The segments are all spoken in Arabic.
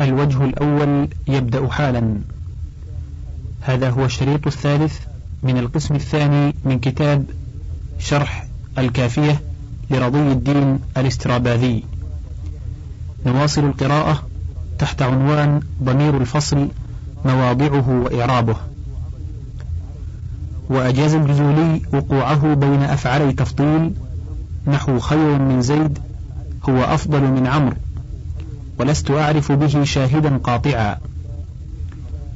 الوجه الأول يبدأ حالا. هذا هو الشريط الثالث من القسم الثاني من كتاب شرح الكافية لرضي الدين الإستراباذي. نواصل القراءة تحت عنوان ضمير الفصل مواضعه وإعرابه. وأجاز الجزولي وقوعه بين أفعلي تفضيل نحو خير من زيد هو أفضل من عمرو. ولست أعرف به شاهدا قاطعا.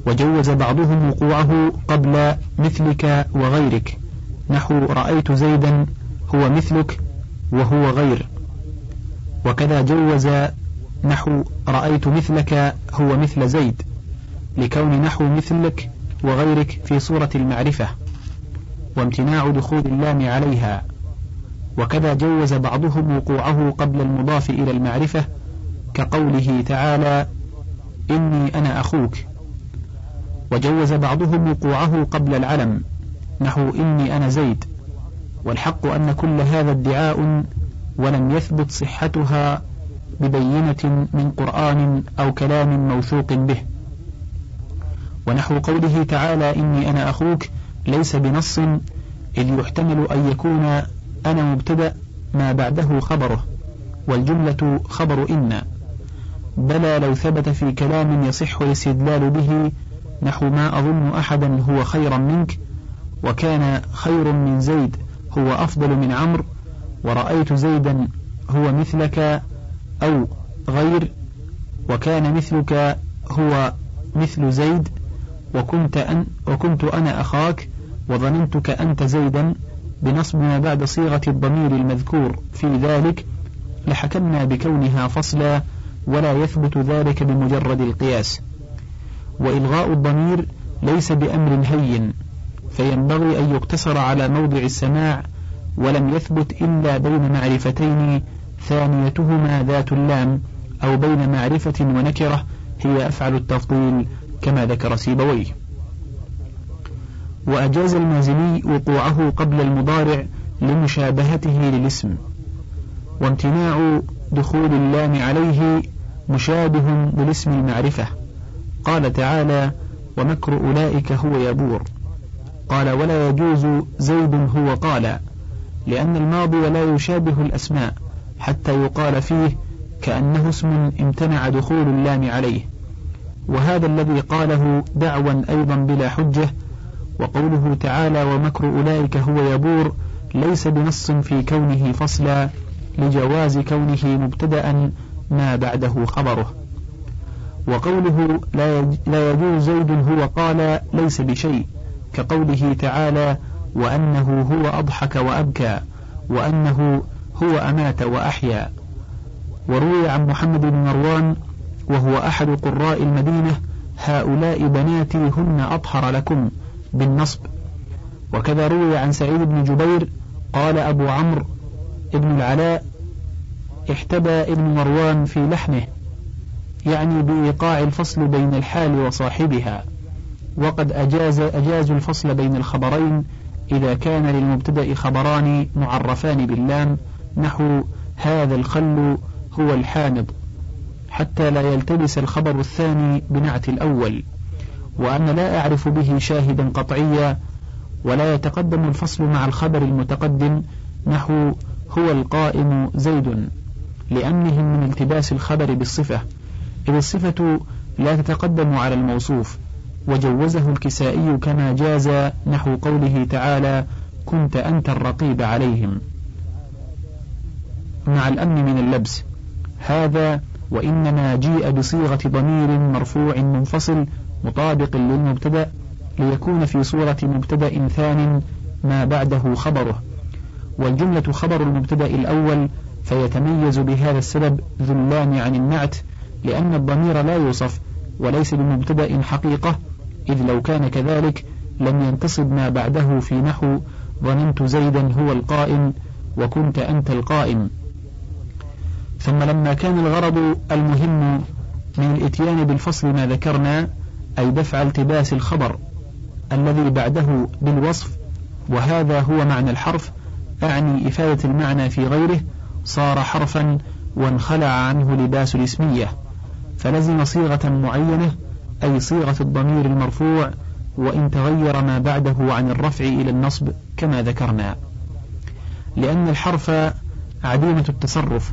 وجوز بعضهم وقوعه قبل مثلك وغيرك. نحو رأيت زيدا هو مثلك وهو غير. وكذا جوز نحو رأيت مثلك هو مثل زيد. لكون نحو مثلك وغيرك في صورة المعرفة. وامتناع دخول اللام عليها. وكذا جوز بعضهم وقوعه قبل المضاف إلى المعرفة كقوله تعالى إني أنا أخوك. وجوز بعضهم وقوعه قبل العلم نحو إني أنا زيد. والحق أن كل هذا ادعاء ولم يثبت صحتها ببينة من قرآن أو كلام موثوق به. ونحو قوله تعالى إني أنا أخوك ليس بنص إذ يحتمل أن يكون أنا مبتدأ ما بعده خبره والجملة خبر إن. بلى لو ثبت في كلام يصح الاستدلال به نحو ما أظن أحدا هو خيرا منك وكان خير من زيد هو أفضل من عمرو ورأيت زيدا هو مثلك أو غير وكان مثلك هو مثل زيد وكنت أن وكنت أنا أخاك وظننتك أنت زيدا بنصب ما بعد صيغة الضمير المذكور. في ذلك لحكمنا بكونها فصلا ولا يثبت ذلك بمجرد القياس. وإلغاء الضمير ليس بأمر هين فينبغي أن يقتصر على موضع السماع ولم يثبت إلا بين معرفتين ثانيتهما ذات اللام أو بين معرفة ونكرة هي أفعل التفضيل كما ذكر سيبويه. وأجاز المازني وقوعه قبل المضارع لمشابهته للاسم. وامتناع دخول اللام عليه مشابه بالاسم المعرفة. قال تعالى ومكر أولئك هو يبور. قال ولا يجوز زيد هو قال لأن الماضي لا يشابه الأسماء حتى يقال فيه كأنه اسم امتنع دخول اللام عليه. وهذا الذي قاله دعوا أيضا بلا حجة وقوله تعالى ومكر أولئك هو يبور ليس بنص في كونه فصلا. لجواز كونه مبتدأ ما بعده خبره. وقوله لا يجوز زيد هو قال ليس بشيء كقوله تعالى وأنه هو أضحك وأبكى وأنه هو أمات وأحيا وروي عن محمد بن مروان وهو أحد قراء المدينة هؤلاء بناتي هن أطهر لكم بالنصب وكذا روي عن سعيد بن جبير قال أبو عمرو ابن العلاء احتبى ابن مروان في لحنه يعني بإيقاع الفصل بين الحال وصاحبها وقد أجاز أجاز الفصل بين الخبرين إذا كان للمبتدأ خبران معرفان باللام نحو هذا الخل هو الحامض حتى لا يلتبس الخبر الثاني بنعت الأول وأن لا أعرف به شاهدا قطعيا ولا يتقدم الفصل مع الخبر المتقدم نحو هو القائم زيد لأمنهم من التباس الخبر بالصفة إذ الصفة لا تتقدم على الموصوف وجوزه الكسائي كما جاز نحو قوله تعالى كنت أنت الرقيب عليهم مع الأمن من اللبس هذا وإنما جيء بصيغة ضمير مرفوع منفصل مطابق للمبتدأ ليكون في صورة مبتدأ ثان ما بعده خبره. والجملة خبر المبتدأ الأول فيتميز بهذا السبب اللام عن النعت لأن الضمير لا يوصف وليس بمبتدأ حقيقة إذ لو كان كذلك لم ينتصب ما بعده في نحو ظننت زيدا هو القائم وكنت أنت القائم ثم لما كان الغرض المهم من الإتيان بالفصل ما ذكرنا أي دفع التباس الخبر الذي بعده بالوصف وهذا هو معنى الحرف أعني إفادة المعنى في غيره صار حرفا وانخلع عنه لباس الاسمية. فلزم صيغة معينة أي صيغة الضمير المرفوع وإن تغير ما بعده عن الرفع إلى النصب كما ذكرنا. لأن الحرف عديمة التصرف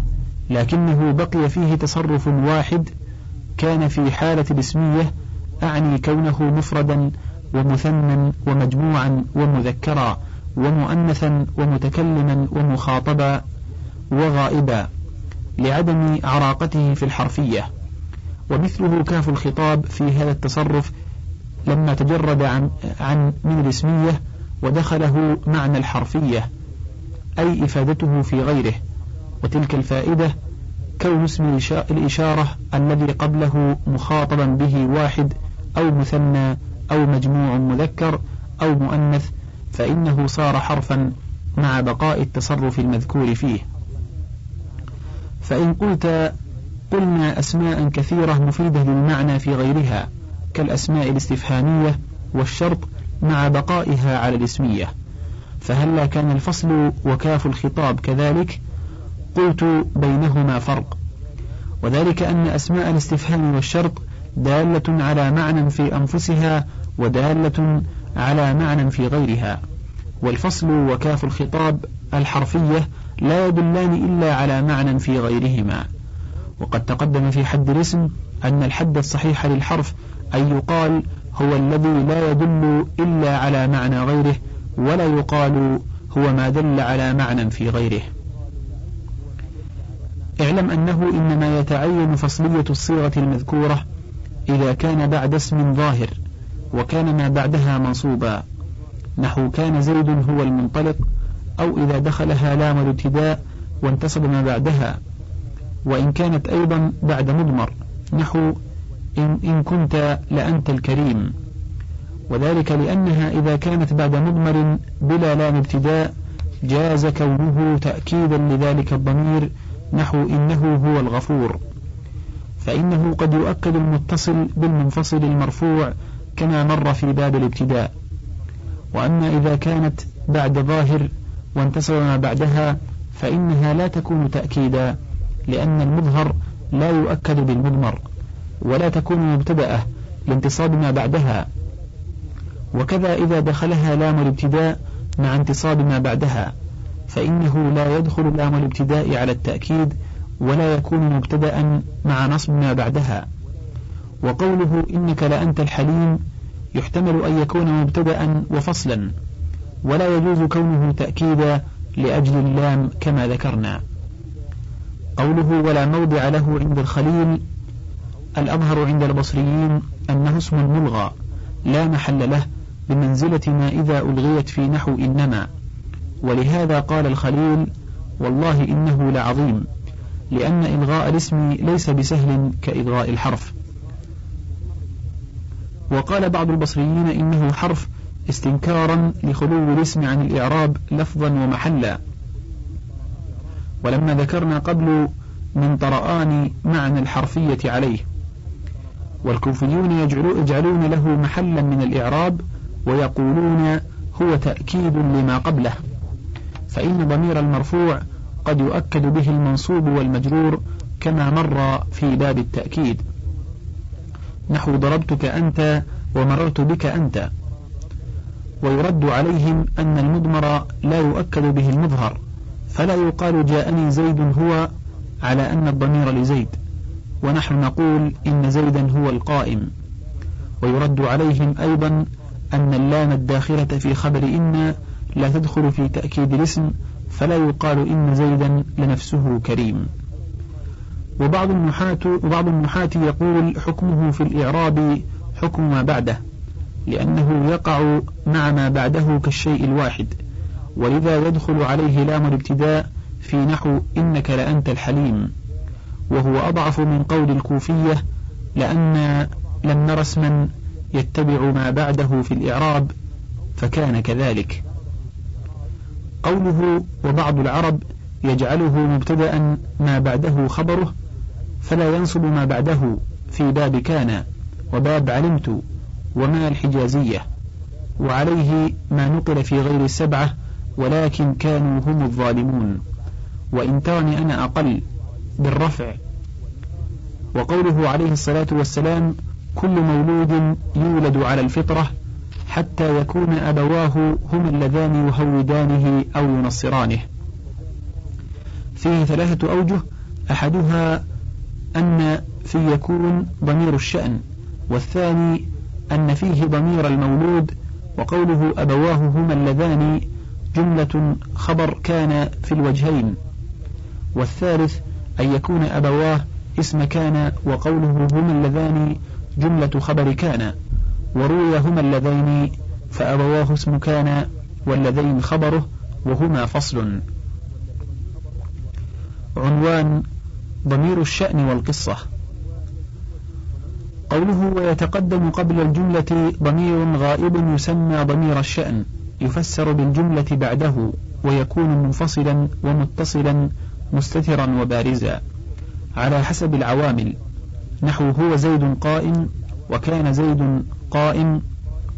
لكنه بقي فيه تصرف واحد كان في حالة الاسمية أعني كونه مفردا ومثنى ومجموعا ومذكرا. ومؤنثا ومتكلما ومخاطبا وغائبا لعدم عراقته في الحرفية. ومثله كاف الخطاب في هذا التصرف لما تجرد عن, عن من الاسمية ودخله معنى الحرفية أي إفادته في غيره. وتلك الفائدة كون اسم الإشارة الذي قبله مخاطبا به واحد أو مثنى أو مجموع مذكر أو مؤنث فإنه صار حرفا مع بقاء التصرف المذكور فيه. فإن قلت قلنا أسماء كثيرة مفيدة للمعنى في غيرها كالأسماء الاستفهامية والشرط مع بقائها على الاسمية. فهلا كان الفصل وكاف الخطاب كذلك قلت بينهما فرق. وذلك أن أسماء الاستفهام والشرط دالة على معنى في أنفسها ودالة على معنى في غيرها. والفصل وكاف الخطاب الحرفية لا يدلان إلا على معنى في غيرهما. وقد تقدم في حد الاسم أن الحد الصحيح للحرف أن يقال هو الذي لا يدل إلا على معنى غيره ولا يقال هو ما دل على معنى في غيره. اعلم أنه إنما يتعين فصلية الصيغة المذكورة إذا كان بعد اسم ظاهر. وكان ما بعدها منصوبا. نحو كان زيد هو المنطلق أو إذا دخلها لام الابتداء وانتصب ما بعدها. وإن كانت أيضا بعد مضمر. نحو إن, إن كنت لأنت الكريم. وذلك لأنها إذا كانت بعد مضمر بلا لام ابتداء جاز كونه تأكيدا لذلك الضمير. نحو إنه هو الغفور. فإنه قد يؤكد المتصل بالمنفصل المرفوع كما مر في باب الابتداء. وأما إذا كانت بعد ظاهر وانتصر ما بعدها فإنها لا تكون تأكيدا لأن المظهر لا يؤكد بالمضمر ولا تكون مبتدأة لانتصاب ما بعدها. وكذا إذا دخلها لام الابتداء مع انتصاب ما بعدها فإنه لا يدخل لام الابتداء على التأكيد ولا يكون مبتدأ مع نصب ما بعدها. وقوله إنك لأنت الحليم يحتمل أن يكون مبتدأ وفصلا ولا يجوز كونه تأكيدا لأجل اللام كما ذكرنا. قوله ولا موضع له عند الخليل الأظهر عند البصريين أنه اسم ملغى لا محل له بمنزلة ما إذا ألغيت في نحو إنما. ولهذا قال الخليل والله إنه لعظيم لأن إلغاء الاسم ليس بسهل كإلغاء الحرف. وقال بعض البصريين إنه حرف استنكارا لخلو الاسم عن الإعراب لفظا ومحلا. ولما ذكرنا قبل من طرآن معنى الحرفية عليه. والكوفيون يجعلون له محلا من الإعراب ويقولون هو تأكيد لما قبله. فإن ضمير المرفوع قد يؤكد به المنصوب والمجرور كما مر في باب التأكيد. نحو ضربتك أنت ومررت بك أنت. ويرد عليهم أن المضمر لا يؤكد به المظهر فلا يقال جاءني زيد هو على أن الضمير لزيد. ونحن نقول إن زيدا هو القائم. ويرد عليهم أيضا أن اللام الداخلة في خبر إن لا تدخل في تأكيد الاسم فلا يقال إن زيدا لنفسه كريم. وبعض النحاة وبعض النحاة يقول حكمه في الإعراب حكم ما بعده لأنه يقع مع ما بعده كالشيء الواحد ولذا يدخل عليه لام الابتداء في نحو إنك لأنت الحليم وهو أضعف من قول الكوفية لأن لم نر اسما يتبع ما بعده في الإعراب فكان كذلك. قوله وبعض العرب يجعله مبتدأ ما بعده خبره فلا ينصب ما بعده في باب كان وباب علمت وما الحجازية وعليه ما نقل في غير السبعة ولكن كانوا هم الظالمون. وإن ترني أنا أقل بالرفع. وقوله عليه الصلاة والسلام كل مولود يولد على الفطرة حتى يكون أبواه هما اللذان يهودانه أو ينصرانه. فيه ثلاثة أوجه أحدها أن في يكون ضمير الشأن والثاني أن فيه ضمير المولود وقوله أبواه هما اللذان جملة خبر كان في الوجهين. والثالث أن يكون أبواه اسم كان وقوله هما اللذان جملة خبر كان. وروي هما اللذين فأبواه اسم كان واللذين خبره وهما فصل. عنوان ضمير الشأن والقصة. قوله ويتقدم قبل الجملة ضمير غائب يسمى ضمير الشأن يفسر بالجملة بعده ويكون منفصلا ومتصلا مستترا وبارزا. على حسب العوامل. نحو هو زيد قائم وكان زيد قائم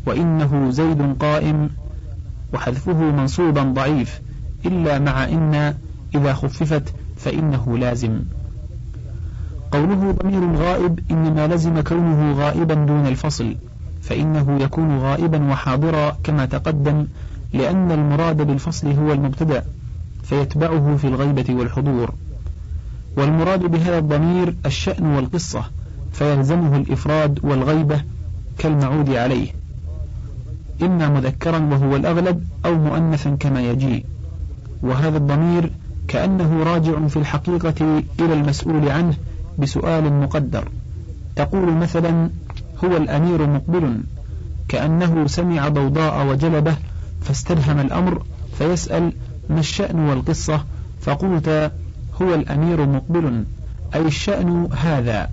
وإنه زيد قائم وحذفه منصوبا ضعيف إلا مع إن إذا خففت فإنه لازم. قوله ضمير غائب إنما لزم كونه غائبا دون الفصل فإنه يكون غائبا وحاضرا كما تقدم لأن المراد بالفصل هو المبتدأ فيتبعه في الغيبة والحضور. والمراد بهذا الضمير الشأن والقصة فيلزمه الإفراد والغيبة كالمعود عليه. إما مذكرا وهو الأغلب أو مؤنثا كما يجيء. وهذا الضمير كأنه راجع في الحقيقة إلى المسؤول عنه بسؤال مقدر. تقول مثلا هو الأمير مقبل. كأنه سمع ضوضاء وجلبه فاستدهم الأمر فيسأل ما الشأن والقصة؟ فقلت هو الأمير مقبل. أي الشأن هذا.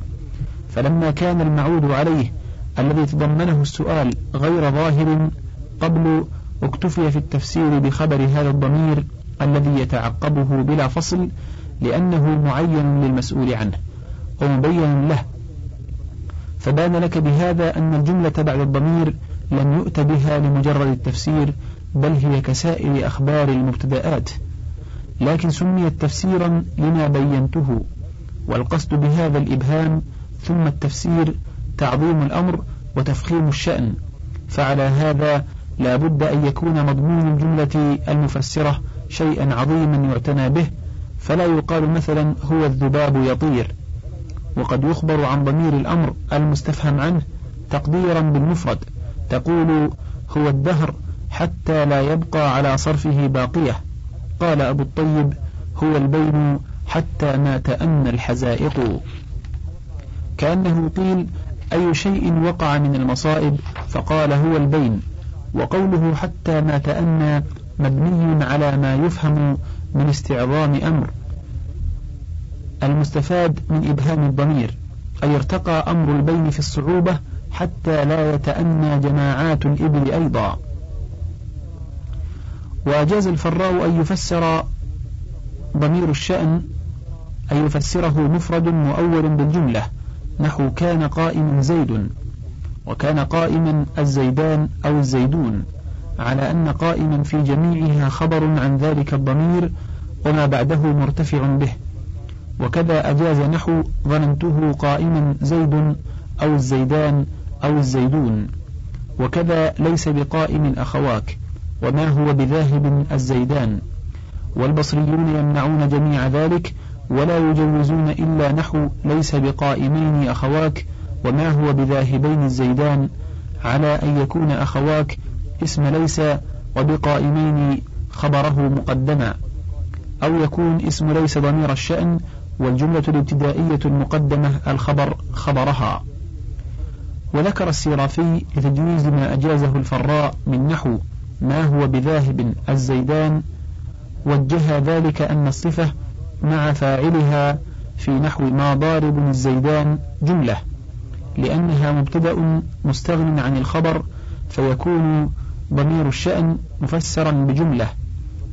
فلما كان المعود عليه الذي تضمنه السؤال غير ظاهر قبل اكتفي في التفسير بخبر هذا الضمير الذي يتعقبه بلا فصل لأنه معين للمسؤول عنه. ومبين له. فبان لك بهذا أن الجملة بعد الضمير لم يؤت بها لمجرد التفسير بل هي كسائر أخبار المبتدآت لكن سميت تفسيرا لما بينته والقصد بهذا الإبهام ثم التفسير تعظيم الأمر وتفخيم الشأن. فعلى هذا لا بد أن يكون مضمون الجملة المفسرة شيئا عظيما يعتنى به فلا يقال مثلا هو الذباب يطير. وقد يخبر عن ضمير الأمر المستفهم عنه تقديرا بالمفرد تقول هو الدهر حتى لا يبقى على صرفه باقية. قال أبو الطيب هو البين حتى ما تأن الحزائق. كأنه قيل أي شيء وقع من المصائب؟ فقال هو البين. وقوله حتى ما تأنى مبني على ما يفهم من استعظام أمر. المستفاد من إبهام الضمير أي ارتقى أمر البين في الصعوبة حتى لا يتأنى جماعات الإبل أيضا. وأجاز الفراء أن يفسر ضمير الشأن أن يفسره مفرد مؤول بالجملة نحو كان قائما زيد وكان قائما الزيدان أو الزيدون على أن قائما في جميعها خبر عن ذلك الضمير وما بعده مرتفع به. وكذا أجاز نحو ظننته قائما زيد أو الزيدان أو الزيدون. وكذا ليس بقائم أخواك وما هو بذاهب الزيدان. والبصريون يمنعون جميع ذلك ولا يجوزون إلا نحو ليس بقائمين أخواك وما هو بذاهبين الزيدان على أن يكون أخواك اسم ليس وبقائمين خبره مقدما. أو يكون اسم ليس ضمير الشأن والجملة الابتدائية المقدمة الخبر خبرها. وذكر السيرافي لتجويز ما أجازه الفراء من نحو ما هو بذاهب الزيدان وجه ذلك أن الصفة مع فاعلها في نحو ما ضارب الزيدان جملة لأنها مبتدأ مستغن عن الخبر فيكون ضمير الشأن مفسرا بجملة.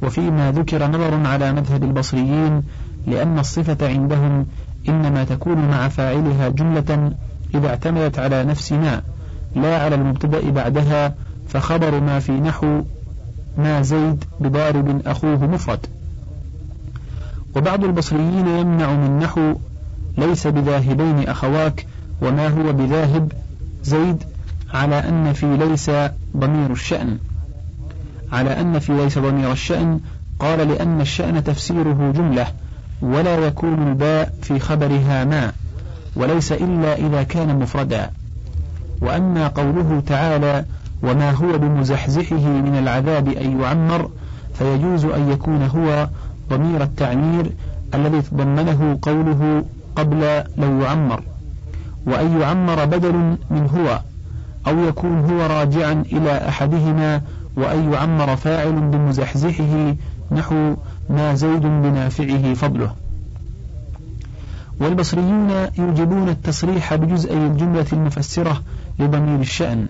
وفيما ذكر نظر على مذهب البصريين لأن الصفة عندهم إنما تكون مع فاعلها جملة إذا اعتمدت على نفس ما لا على المبتدأ بعدها فخبر ما في نحو ما زيد بضارب أخوه مفرد. وبعض البصريين يمنع من نحو ليس بذاهبين أخواك وما هو بذاهب زيد؟ على أن في ليس ضمير الشأن. على أن في ليس ضمير الشأن قال لأن الشأن تفسيره جملة ولا يكون الباء في خبرها ما وليس إلا إذا كان مفردا. وأما قوله تعالى وما هو بمزحزحه من العذاب أن يعمر فيجوز أن يكون هو ضمير التعمير الذي تضمنه قوله قبل لو يعمر وأن يعمر بدل من هو أو يكون هو راجعا إلى أحدهما وأن يعمر فاعل بمزحزحه نحو ما زيد بنافعه فضله. والبصريون يوجبون التصريح بجزئي الجملة المفسرة لضمير الشأن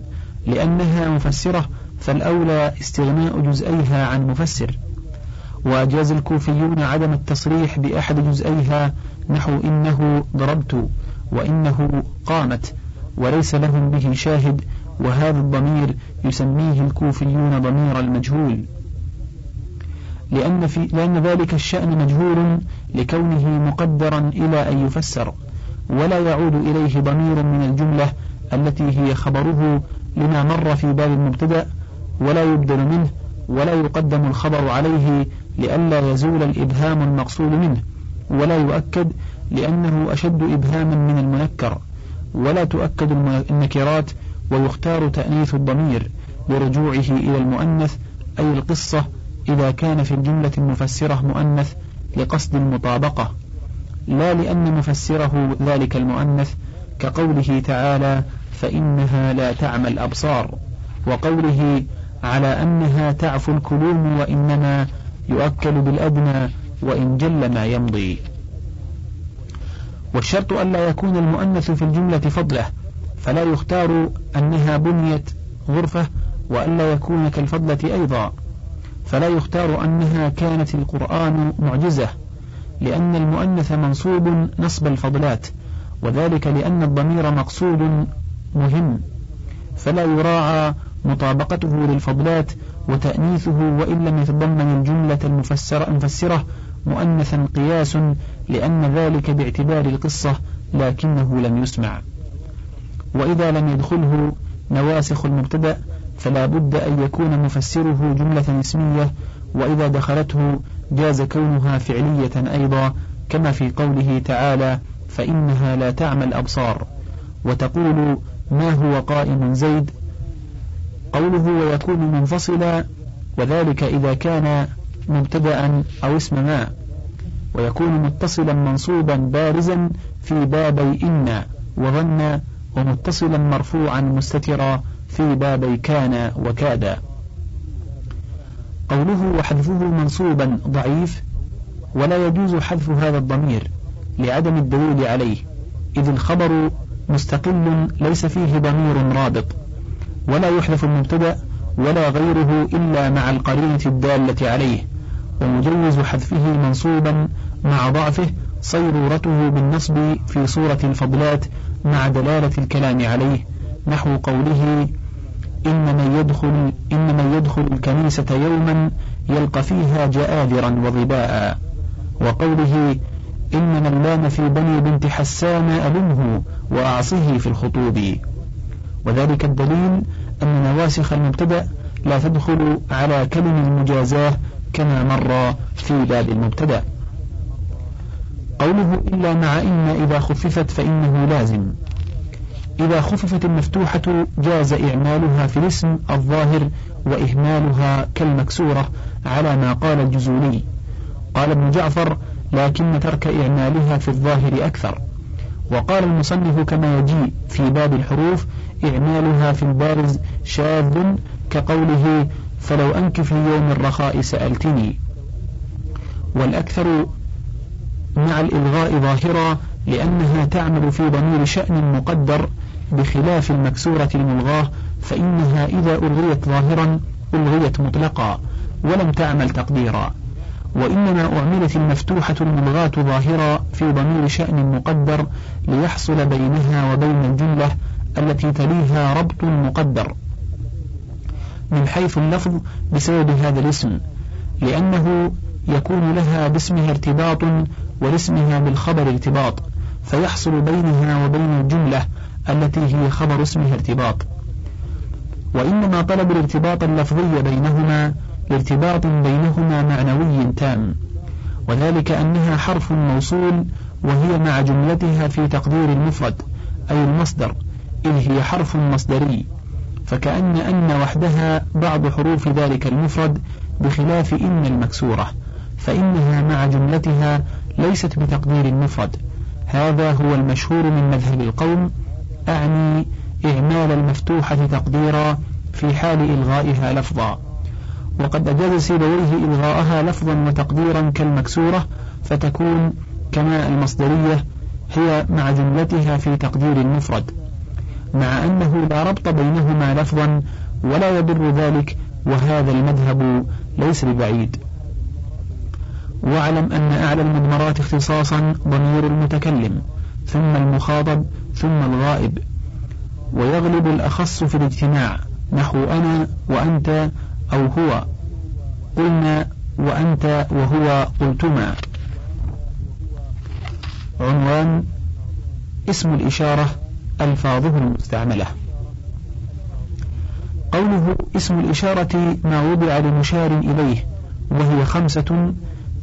لأنها مفسرة فالأولى استغناء جزئيها عن مفسر. وأجاز الكوفيون عدم التصريح بأحد جزئيها نحو إنه ضربت وإنه قامت وليس لهم به شاهد وهذا الضمير يسميه الكوفيون ضمير المجهول. لأن, في لأن ذلك الشأن مجهول لكونه مقدرا إلى أن يفسر ولا يعود إليه ضمير من الجملة التي هي خبره لما مر في باب المبتدأ ولا يبدل منه ولا يقدم الخبر عليه لئلا يزول الإبهام المقصود منه ولا يؤكد لأنه أشد إبهاما من المنكر ولا تؤكد النكرات ويختار تأنيث الضمير لرجوعه إلى المؤنث أي القصة إذا كان في الجملة المفسرة مؤنث لقصد المطابقة لا لأن مفسره ذلك المؤنث كقوله تعالى فإنها لا تعمى الأبصار وقوله على أنها تعفو الكلوم وإنما يؤكل بالأدنى وإن جل ما يمضي. والشرط ألا يكون المؤنث في الجملة فضلة فلا يختار أنها بنيت غرفة وألا يكون كالفضلة أيضا. فلا يختار أنها كانت القرآن معجزة لأن المؤنث منصوب نصب الفضلات وذلك لأن الضمير مقصود مهم فلا يراعى مطابقته للفضلات وتأنيثه وإن لم يتضمن الجملة المفسرة, المفسرة مؤنثا قياس لأن ذلك باعتبار القصة لكنه لم يسمع. وإذا لم يدخله نواسخ المبتدأ فلا بد أن يكون مفسره جملة اسمية وإذا دخلته جاز كونها فعلية أيضا كما في قوله تعالى فإنها لا تعمى الأبصار. وتقول ما هو قائم زيد؟ قوله ويكون منفصلا وذلك إذا كان مبتدأ أو اسم ما. ويكون متصلا منصوبا بارزا في بابي إن وظن ومتصلا مرفوعا مستترا. في بابي كان وكاد قوله وحذفه منصوبا ضعيف ولا يجوز حذف هذا الضمير لعدم الدليل عليه إذ الخبر مستقل ليس فيه ضمير رابط ولا يحذف المبتدأ ولا غيره إلا مع القرينة الدالة عليه ومجوز حذفه منصوبا مع ضعفه صيرورته بالنصب في صورة الفضلات مع دلالة الكلام عليه نحو قوله إن من يدخل إن من يدخل الكنيسة يوما يلقى فيها جآذرا وظباء وقوله إن من لام في بني بنت حسان ألمه وأعصه في الخطوب. وذلك الدليل أن نواسخ المبتدأ لا تدخل على كلم المجازاة كما مر في باب المبتدأ. قوله إلا مع إن إذا خففت فإنه لازم. إذا خففت المفتوحة جاز إعمالها في الاسم الظاهر وإهمالها كالمكسورة على ما قال الجزولي. قال ابن جعفر لكن ترك إعمالها في الظاهر أكثر. وقال المصنف كما يجيء في باب الحروف إعمالها في البارز شاذ كقوله فلو أنك في يوم الرخاء سألتني والأكثر مع الإلغاء ظاهرة لأنها تعمل في ضمير شأن مقدر بخلاف المكسورة الملغاة فإنها إذا ألغيت ظاهرا ألغيت مطلقا ولم تعمل تقديرا. وإنما أعملت المفتوحة الملغاة ظاهرا في ضمير شأن مقدر ليحصل بينها وبين الجملة التي تليها ربط مقدر. من حيث اللفظ بسبب هذا الاسم لأنه يكون لها باسمها ارتباط ولاسمها بالخبر ارتباط فيحصل بينها وبين الجملة التي هي خبر اسمها ارتباط. وإنما طلب الارتباط اللفظي بينهما لارتباط بينهما معنوي تام. وذلك أنها حرف موصول وهي مع جملتها في تقدير المفرد أي المصدر إذ هي حرف مصدري. فكأن أن وحدها بعض حروف ذلك المفرد بخلاف إن المكسورة فإنها مع جملتها ليست بتقدير المفرد. هذا هو المشهور من مذهب القوم أعني إهمال المفتوحة تقديرا في حال إلغائها لفظا. وقد أجاز سيبويه إلغاءها لفظا وتقديرا كالمكسورة فتكون كما المصدرية هي مع جملتها في تقدير المفرد. مع أنه لا ربط بينهما لفظا ولا يضر ذلك وهذا المذهب ليس ببعيد. واعلم أن أعلى المضمرات اختصاصا ضمير المتكلم. ثم المخاطب ثم الغائب. ويغلب الأخص في الاجتماع نحو أنا وأنت أو هو. قلنا وأنت وهو قلتما. عنوان اسم الإشارة ألفاظه المستعملة. قوله اسم الإشارة ما وضع لمشار إليه وهي خمسة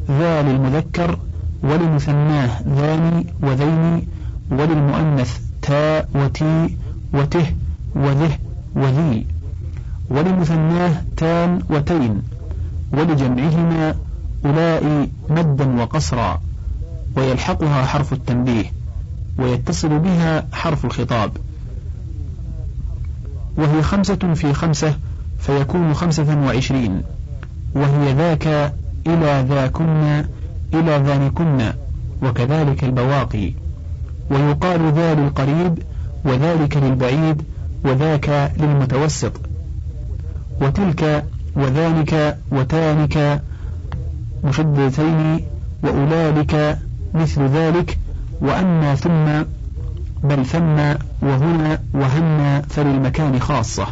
ذا للمذكر ولمثناه ذاني وذيني وللمؤنث تاء وتي وته وذه وذي. ولمثناه تان وتين ولجمعهما أولاء مدا وقصرا. ويلحقها حرف التنبيه ويتصل بها حرف الخطاب. وهي خمسة في خمسة فيكون خمسة وعشرين. وهي ذاك إلى ذاكن إلى ذانكن وكذلك البواقي. ويقال ذا للقريب وذلك للبعيد وذاك للمتوسط. وتلك وذلك وتانك مشدتين وأولئك مثل ذلك وأما ثم بل ثم وهنا وهنا فللمكان خاصة.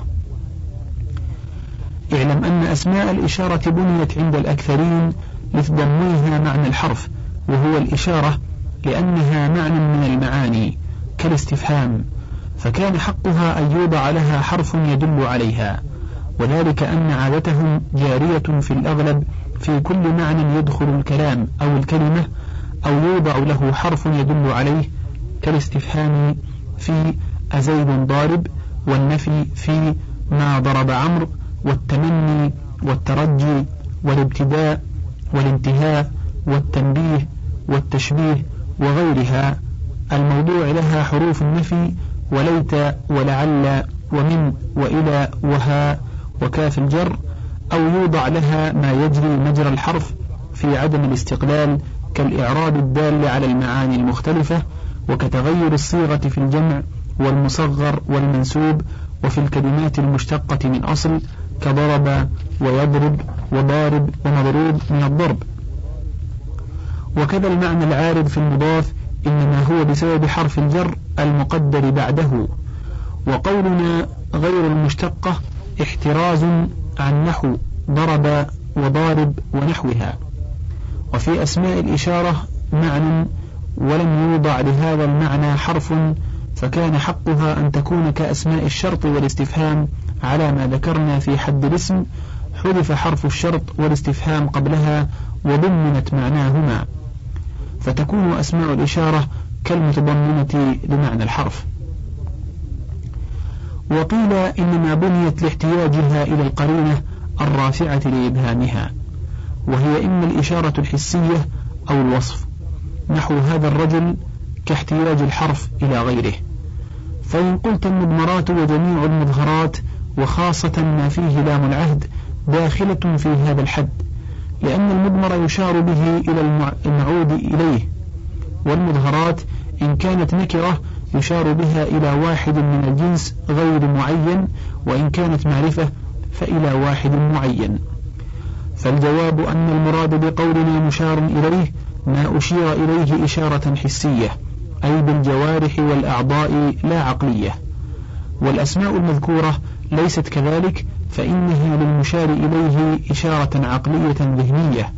اعلم أن أسماء الإشارة بنيت عند الأكثرين لتضمنها معنى الحرف وهو الإشارة لأنها معنى من المعاني كالاستفهام. فكان حقها أن يوضع لها حرف يدل عليها. وذلك أن عادتهم جارية في الأغلب في كل معنى يدخل الكلام أو الكلمة أو يوضع له حرف يدل عليه كالاستفهام في أزيد ضارب والنفي في ما ضرب عمرو والتمني والترجي والابتداء والانتهاء والتنبيه والتشبيه وغيرها. الموضوع لها حروف النفي وليت ولعل ومن وإلى وها وكاف الجر أو يوضع لها ما يجري مجرى الحرف في عدم الاستقلال كالإعراب الدال على المعاني المختلفة وكتغير الصيغة في الجمع والمصغر والمنسوب وفي الكلمات المشتقة من أصل كضرب ويضرب وضارب ومضروب من الضرب. وكذا المعنى العارض في المضاف إنما هو بسبب حرف الجر المقدر بعده. وقولنا غير المشتقة احتراز عن نحو ضرب وضارب ونحوها. وفي أسماء الإشارة معنى ولم يوضع لهذا المعنى حرف فكان حقها أن تكون كأسماء الشرط والاستفهام على ما ذكرنا في حد الاسم حذف حرف الشرط والاستفهام قبلها وضمنت معناهما. فتكون أسماء الإشارة كالمتضمنة لمعنى الحرف. وقيل إنما بنيت لاحتياجها إلى القرينة الرافعة لإبهامها وهي إما الإشارة الحسية أو الوصف نحو هذا الرجل كاحتياج الحرف إلى غيره. فإن قلت المضمرات وجميع المظهرات وخاصة ما فيه لام العهد داخلة في هذا الحد لأن المضمر يشار به إلى المعود إليه. والمظهرات إن كانت نكرة يشار بها إلى واحد من الجنس غير معين وإن كانت معرفة فإلى واحد معين. فالجواب أن المراد بقولنا مشار إليه ما أشير إليه إشارة حسية. أي بالجوارح والأعضاء لا عقلية. والأسماء المذكورة ليست كذلك فإنها للمشار إليه إشارة عقلية ذهنية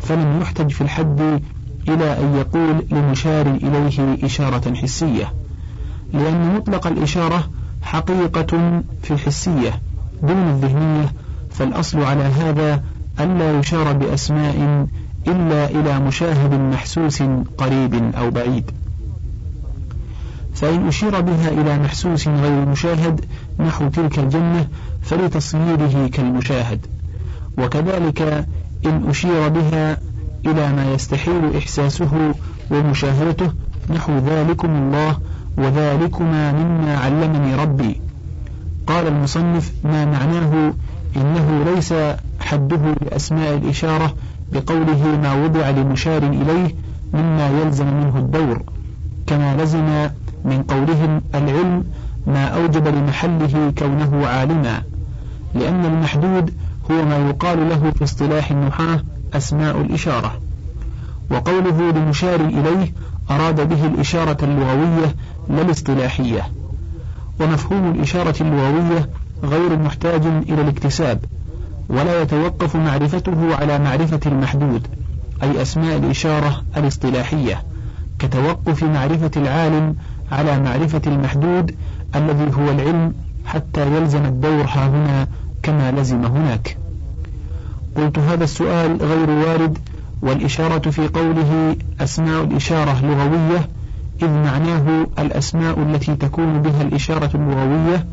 فلم يحتج في الحد إلى أن يقول لمشار إليه إشارة حسية لأن مطلق الإشارة حقيقة في الحسية دون الذهنية فالأصل على هذا ألا يشار بأسماء إلا إلى مشاهد محسوس قريب أو بعيد. فإن أشير بها إلى محسوس غير مشاهد نحو تلك الجنة فلتصويره كالمشاهد. وكذلك إن أشير بها إلى ما يستحيل إحساسه ومشاهدته نحو ذلكم الله وذلكما مما علمني ربي. قال المصنف ما معناه إنه ليس حده لأسماء الإشارة بقوله ما وضع لمشار إليه مما يلزم منه الدور كما لزم من قولهم العلم ما أوجب لمحله كونه عالما لأن المحدود هو ما يقال له في اصطلاح النحاة أسماء الإشارة. وقوله لمشار إليه أراد به الإشارة اللغوية لا الاصطلاحية. ومفهوم الإشارة اللغوية غير محتاج إلى الاكتساب ولا يتوقف معرفته على معرفة المحدود أي أسماء الإشارة الاصطلاحية كتوقف معرفة العالم على معرفة المحدود الذي هو العلم حتى يلزم الدور ها هنا كما لزم هناك. قلت هذا السؤال غير وارد والإشارة في قوله أسماء الإشارة لغوية إذ معناه الأسماء التي تكون بها الإشارة اللغوية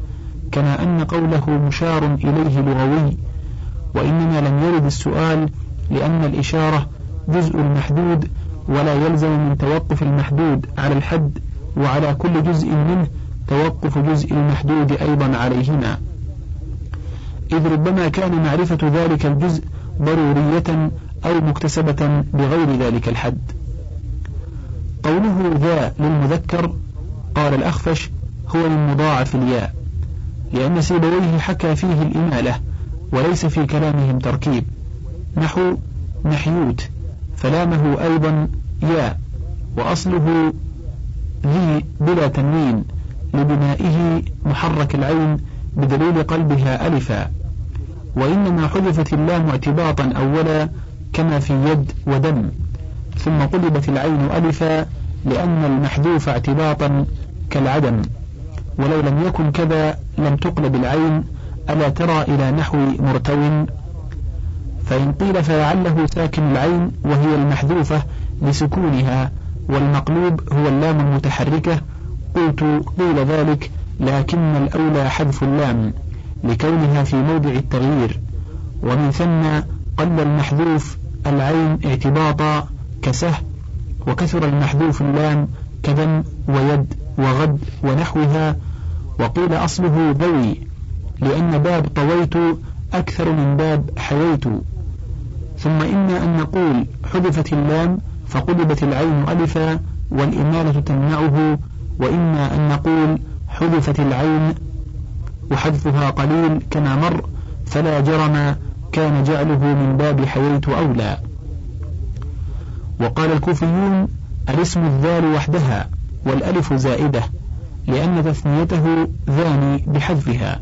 كما أن قوله مشار إليه لغوي. وإنما لم يرد السؤال لأن الإشارة جزء المحدود ولا يلزم من توقف المحدود على الحد. وعلى كل جزء منه توقف جزء المحدود أيضا عليهما. إذ ربما كان معرفة ذلك الجزء ضرورية أو مكتسبة بغير ذلك الحد. قوله ذا للمذكر قال الأخفش هو من مضاعف الياء لأن سيبويه حكى فيه الإمالة وليس في كلامهم تركيب. نحو نحيوت فلامه أيضا ياء وأصله ذي بلا تنوين لبنائه محرك العين بدليل قلبها ألفا. وإنما حذفت اللام اعتباطا أولا كما في يد ودم ثم قلبت العين ألفا لأن المحذوف اعتباطا كالعدم. ولو لم يكن كذا لم تقلب العين ألا ترى إلى نحو مرتو؟ فإن قيل فلعله ساكن العين وهي المحذوفة لسكونها والمقلوب هو اللام المتحركة. قلت قيل ذلك لكن الأولى حذف اللام لكونها في موضع التغيير. ومن ثم قل المحذوف العين اعتباطا كسه وكثر المحذوف اللام كذم ويد وغد ونحوها. وقيل أصله ذوي لأن باب طويت أكثر من باب حييت. ثم إما أن نقول حذفت اللام فقلبت العين ألفا والإمالة تمنعه وإما أن نقول حذفت العين وحذفها قليل كما مر فلا جرم كان جعله من باب حييت أولى. وقال الكوفيون الاسم الذال وحدها والألف زائدة لأن تثنيته ذاني بحذفها.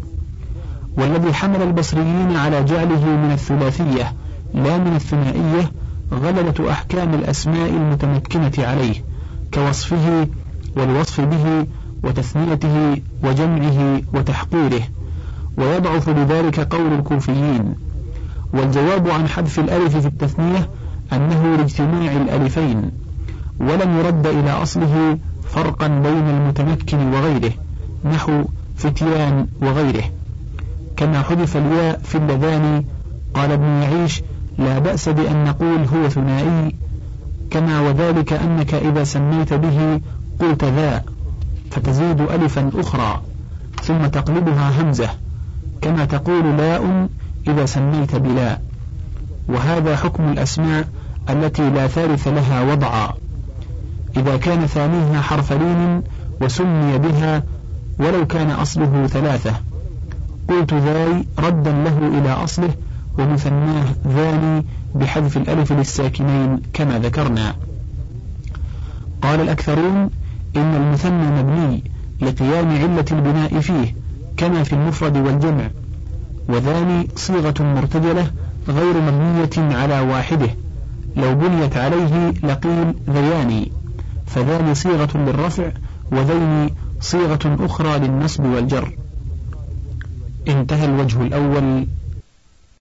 والذي حمل البصريين على جعله من الثلاثية لا من الثنائية غلبة أحكام الأسماء المتمكنة عليه كوصفه والوصف به وتثنيته وجمعه وتحقيره. ويضعف لذلك قول الكوفيين. والجواب عن حذف الألف في التثنية أنه لاجتماع الألفين. ولم يرد إلى أصله فرقا بين المتمكن وغيره نحو فتيان وغيره. كما حذف الياء في اللذان قال ابن يعيش لا بأس بأن نقول هو ثنائي كما وذلك أنك إذا سميت به قلت ذا فتزيد ألفا أخرى ثم تقلبها همزة كما تقول لاء إذا سميت بلا. وهذا حكم الأسماء التي لا ثالث لها وضعا. إذا كان ثانيها حرف لين وسمي بها ولو كان أصله ثلاثة. قلت ذاي ردا له إلى أصله ومثناه ذاني بحذف الألف للساكنين كما ذكرنا. قال الأكثرون إن المثنى مبني لقيام علة البناء فيه كما في المفرد والجمع وذاني صيغة مرتجلة غير مبنية على واحدة لو بنيت عليه لقيل ذيان فذان صيغة للرفع وذين صيغة أخرى للنصب والجر. انتهى الوجه الأول.